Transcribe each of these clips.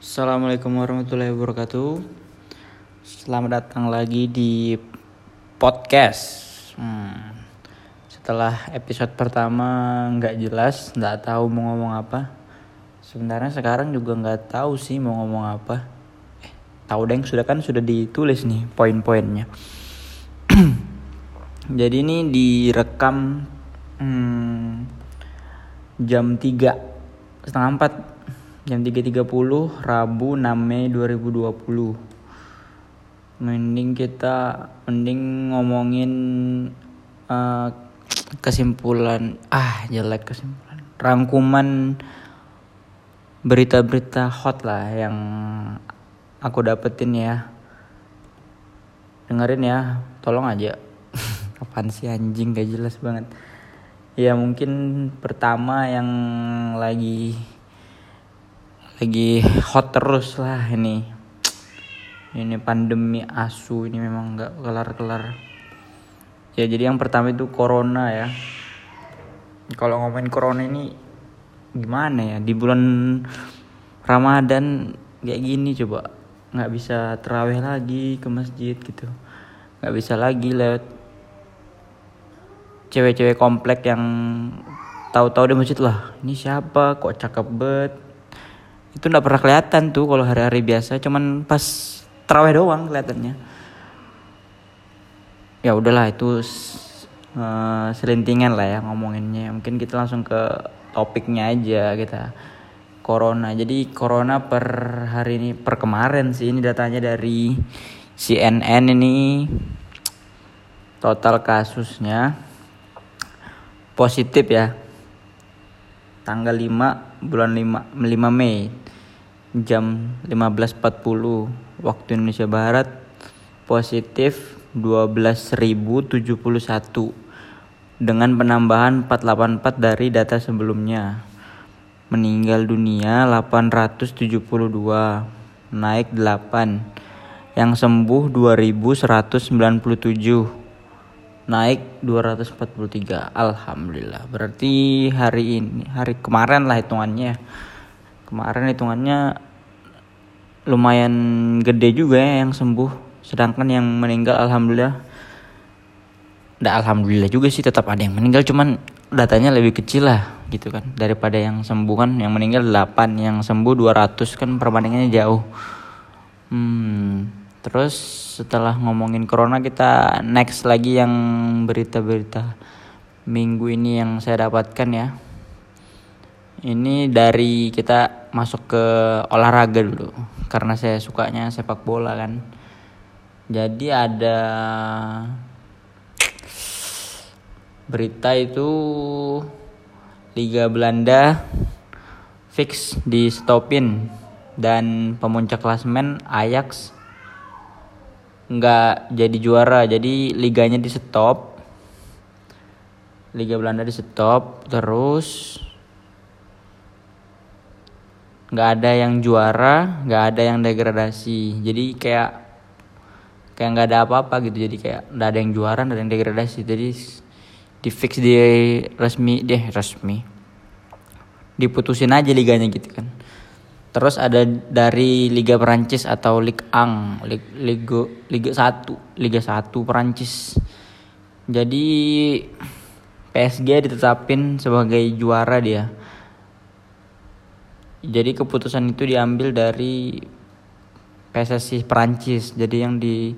Assalamualaikum warahmatullahi wabarakatuh. Selamat datang lagi di podcast. Hmm. Setelah episode pertama nggak jelas, nggak tahu mau ngomong apa. Sebenarnya sekarang juga nggak tahu sih mau ngomong apa. Eh, tahu deng sudah kan sudah ditulis nih poin-poinnya. Jadi ini direkam hmm, jam 3 setengah 4 jam 3.30 Rabu 6 Mei 2020 mending kita mending ngomongin uh, kesimpulan. Ah jelek kesimpulan. Rangkuman berita-berita hot lah yang aku dapetin ya. Dengerin ya tolong aja. Kapan sih anjing gak jelas banget. Ya mungkin pertama yang lagi lagi hot terus lah ini. Ini pandemi asu ini memang nggak kelar-kelar. Ya jadi yang pertama itu corona ya. Kalau ngomongin corona ini gimana ya? Di bulan Ramadan kayak gini coba. Nggak bisa terawih lagi ke masjid gitu. Nggak bisa lagi lewat cewek-cewek komplek yang tahu-tahu di masjid lah. Ini siapa? Kok cakep bet itu nggak pernah kelihatan tuh kalau hari-hari biasa cuman pas terawih doang kelihatannya. Ya udahlah itu uh, selintingan lah ya ngomonginnya. Mungkin kita langsung ke topiknya aja kita. Corona. Jadi corona per hari ini per kemarin sih ini datanya dari CNN ini. Total kasusnya positif ya. Tanggal 5 bulan 5 5 Mei jam 15.40 waktu Indonesia Barat positif 12.071 dengan penambahan 484 dari data sebelumnya. Meninggal dunia 872 naik 8 yang sembuh 2197 naik 243 alhamdulillah. Berarti hari ini hari kemarin lah hitungannya. Kemarin hitungannya lumayan gede juga ya yang sembuh. Sedangkan yang meninggal alhamdulillah Nggak alhamdulillah juga sih tetap ada yang meninggal. Cuman datanya lebih kecil lah gitu kan. Daripada yang sembuh kan yang meninggal 8 yang sembuh 200 kan perbandingannya jauh. Hmm Terus setelah ngomongin corona kita next lagi yang berita-berita minggu ini yang saya dapatkan ya. Ini dari kita masuk ke olahraga dulu karena saya sukanya sepak bola kan. Jadi ada berita itu Liga Belanda fix di stopin dan pemuncak klasmen Ajax nggak jadi juara. Jadi liganya di stop. Liga Belanda di stop terus nggak ada yang juara nggak ada yang degradasi. Jadi kayak kayak nggak ada apa-apa gitu. Jadi kayak nggak ada yang juara nggak ada yang degradasi. Jadi di fix di resmi deh resmi. Diputusin aja liganya gitu kan Terus ada dari Liga Perancis atau Ligue 1, Liga Liga 1, Liga 1 Perancis. Jadi PSG ditetapin sebagai juara dia. Jadi keputusan itu diambil dari PSSI Perancis. Jadi yang di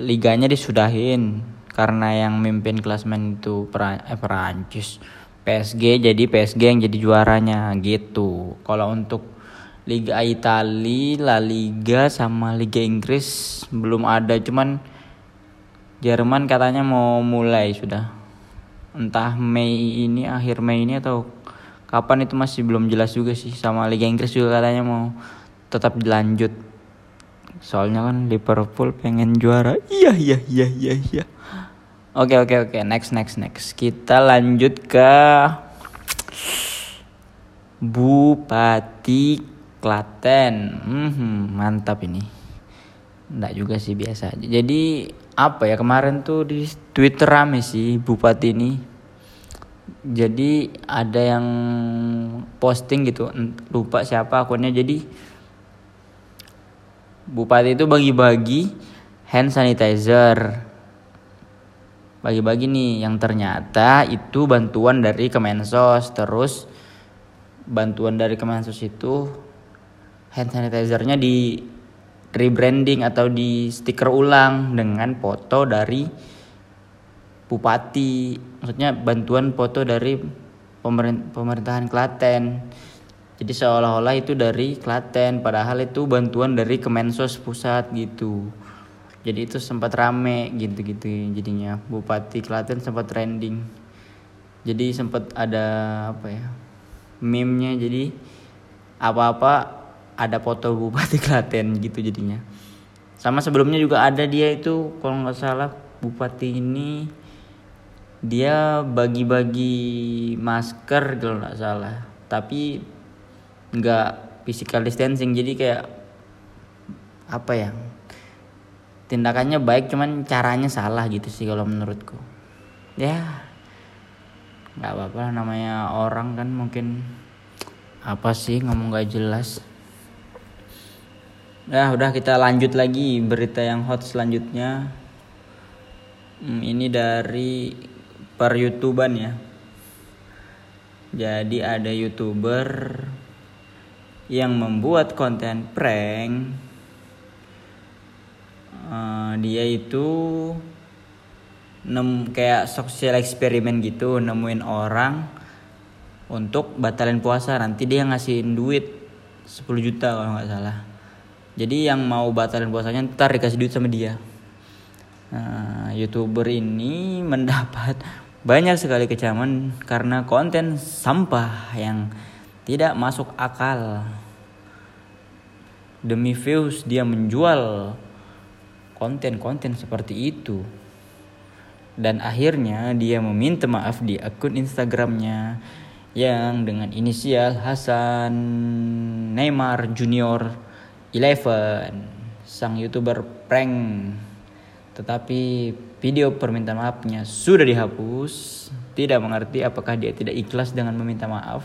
liganya disudahin karena yang mimpin klasmen itu eh, Perancis. PSG jadi PSG yang jadi juaranya gitu. Kalau untuk Liga Italia, La Liga sama Liga Inggris. Belum ada cuman Jerman katanya mau mulai sudah. Entah Mei ini akhir Mei ini atau kapan itu masih belum jelas juga sih. Sama Liga Inggris juga katanya mau tetap dilanjut. Soalnya kan Liverpool pengen juara. Iya iya iya iya iya. Oke oke oke. Next next next. Kita lanjut ke Bupati Klaten. Hmm, mantap ini. Enggak juga sih biasa. Aja jadi apa ya kemarin tuh di Twitter rame sih bupati ini. Jadi ada yang posting gitu lupa siapa akunnya. Jadi bupati itu bagi-bagi hand sanitizer. Bagi-bagi nih yang ternyata itu bantuan dari Kemensos. Terus bantuan dari Kemensos itu hand sanitizernya di rebranding atau di stiker ulang dengan foto dari bupati. Maksudnya bantuan foto dari pemerintahan Klaten. Jadi seolah-olah itu dari Klaten padahal itu bantuan dari Kemensos pusat gitu. Jadi itu sempat rame gitu-gitu jadinya. Bupati Klaten sempat trending. Jadi sempat ada apa ya meme-nya. Jadi apa-apa ada foto Bupati Klaten gitu jadinya. Sama sebelumnya juga ada dia itu kalau nggak salah Bupati ini dia bagi-bagi masker kalau nggak salah. Tapi nggak physical distancing jadi kayak apa ya tindakannya baik cuman caranya salah gitu sih kalau menurutku. Ya nggak apa-apa namanya orang kan mungkin apa sih ngomong gak jelas ya udah kita lanjut lagi berita yang hot selanjutnya. Hmm, ini dari per youtuban ya. Jadi ada youtuber yang membuat konten prank. Uh, dia itu nem kayak sosial eksperimen gitu nemuin orang untuk batalin puasa. Nanti dia ngasihin duit 10 juta kalau nggak salah jadi yang mau batalin puasanya ntar dikasih duit sama dia. Nah, youtuber ini mendapat banyak sekali kecaman karena konten sampah yang tidak masuk akal. Demi views dia menjual konten-konten seperti itu. Dan akhirnya dia meminta maaf di akun Instagramnya yang dengan inisial Hasan Neymar Junior Eleven. Sang youtuber prank. Tetapi video permintaan maafnya sudah dihapus. Tidak mengerti apakah dia tidak ikhlas dengan meminta maaf.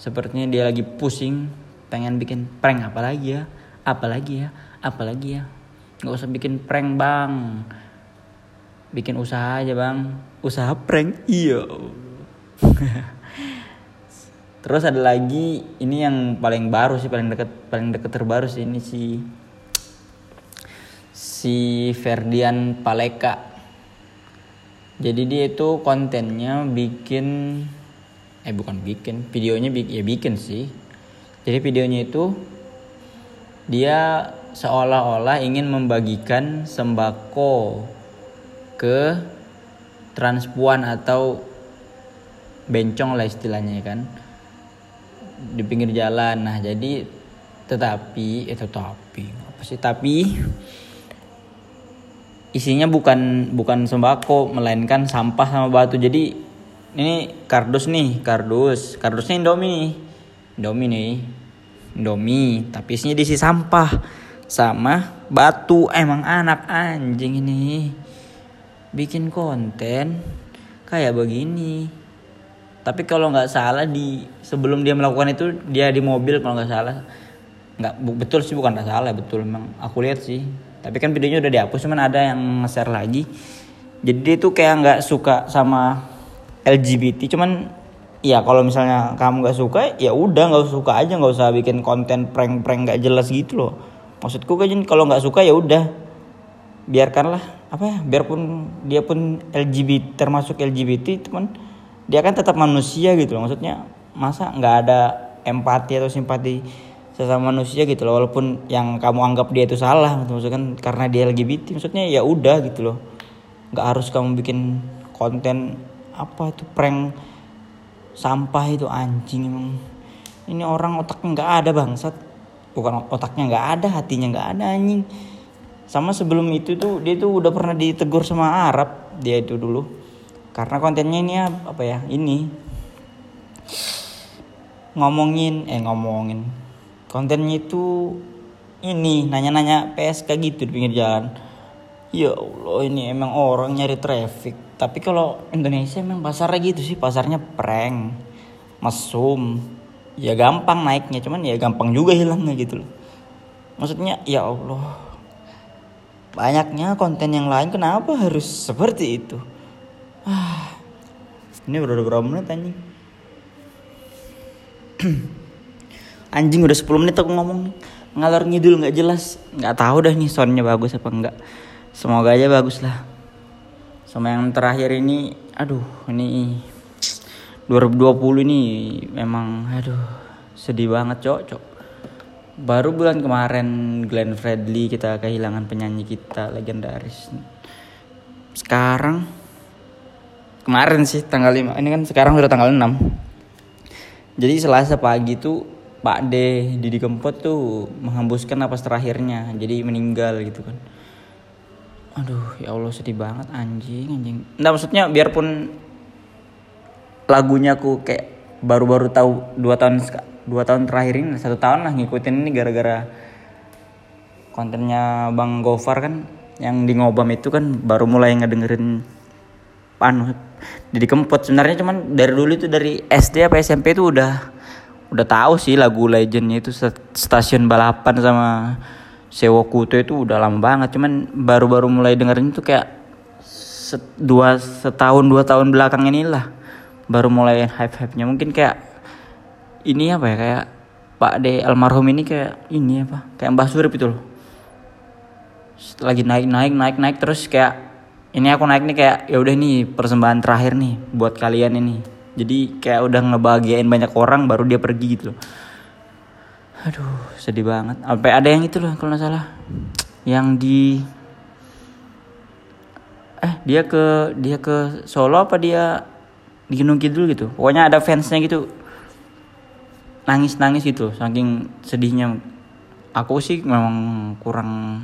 Sepertinya dia lagi pusing pengen bikin prank. Apalagi ya? Apalagi ya? Apalagi ya? Nggak usah bikin prank bang. Bikin usaha aja bang. Usaha prank? Iya terus ada lagi ini yang paling baru sih paling deket paling deket terbaru sih ini si si Ferdian Paleka. Jadi dia itu kontennya bikin eh bukan bikin videonya ya bikin sih. Jadi videonya itu dia seolah-olah ingin membagikan sembako ke transpuan atau bencong lah istilahnya ya kan di pinggir jalan. Nah jadi tetapi eh tetapi apa sih? Tapi isinya bukan bukan sembako melainkan sampah sama batu. Jadi ini kardus nih kardus. Kardusnya indomie indomie nih. Indomie tapi isinya diisi sampah sama batu. Emang anak anjing ini. Bikin konten kayak begini tapi kalau nggak salah di sebelum dia melakukan itu dia di mobil kalau nggak salah. Nggak betul sih bukan nggak salah betul memang aku lihat sih. Tapi kan videonya udah dihapus cuman ada yang nge-share lagi. Jadi dia tuh kayak nggak suka sama LGBT cuman ya kalau misalnya kamu nggak suka ya udah nggak suka aja nggak usah bikin konten prank-prank nggak jelas gitu loh. Maksudku kan kalau nggak suka ya udah. Biarkanlah apa ya biarpun dia pun LGBT termasuk LGBT teman dia kan tetap manusia gitu loh. Maksudnya masa nggak ada empati atau simpati sesama manusia gitu loh walaupun yang kamu anggap dia itu salah maksudnya kan karena dia LGBT maksudnya ya udah gitu loh. Nggak harus kamu bikin konten apa itu prank sampah itu anjing emang. Ini orang otaknya nggak ada bangsat. Bukan otaknya nggak ada hatinya nggak ada anjing. Sama sebelum itu tuh dia tuh udah pernah ditegur sama Arab dia itu dulu karena kontennya ini apa ya ini. Ngomongin eh ngomongin. Kontennya itu ini nanya-nanya PSK gitu di pinggir jalan. Ya Allah ini emang orang nyari traffic. Tapi kalau Indonesia emang pasarnya gitu sih pasarnya prank mesum. Ya gampang naiknya cuman ya gampang juga hilangnya gitu loh. Maksudnya ya Allah banyaknya konten yang lain kenapa harus seperti itu ini udah berapa menit anjing? Anjing udah 10 menit aku ngomong. Ngalor ngidul nggak jelas. Nggak tahu dah nih soundnya bagus apa enggak semoga aja bagus lah. Sama yang terakhir ini aduh ini 2020 ini memang aduh sedih banget cok cok. Baru bulan kemarin Glenn Fredly kita kehilangan penyanyi kita legendaris. Sekarang kemarin sih tanggal 5 ini kan sekarang udah tanggal 6 jadi selasa pagi tuh Pak D Didi Kempot tuh menghembuskan napas terakhirnya. Jadi meninggal gitu kan. Aduh ya Allah sedih banget anjing anjing. Nggak maksudnya biarpun lagunya aku kayak baru-baru tahu dua tahun dua tahun terakhir ini satu tahun lah ngikutin ini gara-gara kontennya Bang Gofar kan yang di ngobam itu kan baru mulai ngedengerin anu jadi kempot sebenarnya cuman dari dulu itu dari SD apa SMP itu udah udah tahu sih lagu legendnya itu stasiun balapan sama Sewo Kuto itu udah lama banget. Cuman baru-baru mulai dengerin itu kayak set, dua setahun dua tahun belakang inilah baru mulai hype-hype-nya. Mungkin kayak ini apa ya kayak Pak De almarhum ini kayak ini apa kayak Mbah Surip itu loh. Lagi naik naik naik naik terus kayak ini aku naik nih kayak ya udah nih persembahan terakhir nih buat kalian ini. Jadi kayak udah ngebahagiain banyak orang baru dia pergi gitu loh. Aduh sedih banget. Sampai ada yang itu loh kalau nggak salah. Yang di eh dia ke dia ke Solo apa dia di Gunung Kidul gitu. Pokoknya ada fansnya gitu. Nangis nangis gitu saking sedihnya. Aku sih memang kurang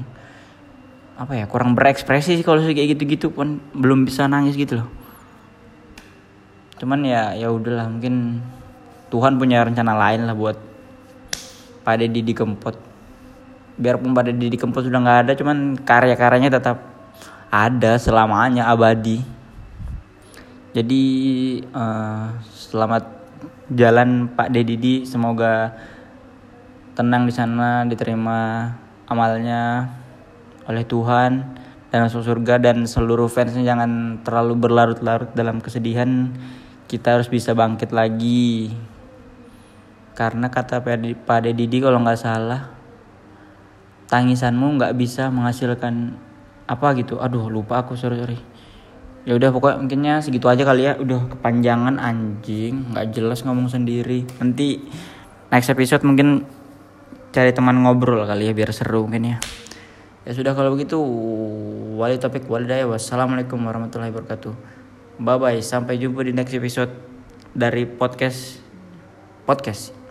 apa ya kurang berekspresi sih kalau kayak gitu gitu pun. Belum bisa nangis gitu loh. Cuman ya ya udahlah mungkin Tuhan punya rencana lain lah buat pada Didi Kempot biarpun pada Didi Kempot sudah nggak ada cuman karya-karyanya tetap ada selamanya abadi. Jadi uh, selamat jalan Pak Dedidi semoga tenang di sana diterima amalnya oleh Tuhan dan masuk surga dan seluruh fansnya jangan terlalu berlarut-larut dalam kesedihan. Kita harus bisa bangkit lagi. Karena kata Pak Dedidi kalau nggak salah tangisanmu nggak bisa menghasilkan apa gitu. Aduh lupa aku sorry sorry. Ya udah pokoknya mungkinnya segitu aja kali ya. Udah kepanjangan anjing. Nggak jelas ngomong sendiri. Nanti next episode mungkin cari teman ngobrol kali ya biar seru mungkin ya ya sudah kalau begitu wali topik walidaya. Wassalamualaikum warahmatullahi wabarakatuh. Bye bye sampai jumpa di next episode dari podcast podcast